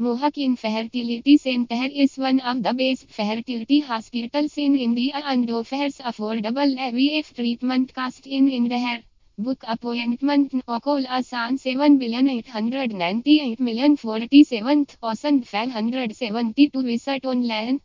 Mohak Infertility Center is one of the best fertility hospitals in India and offers affordable IVF treatment cost in India. Book appointment or call us on 7,898,047,570 to visit online.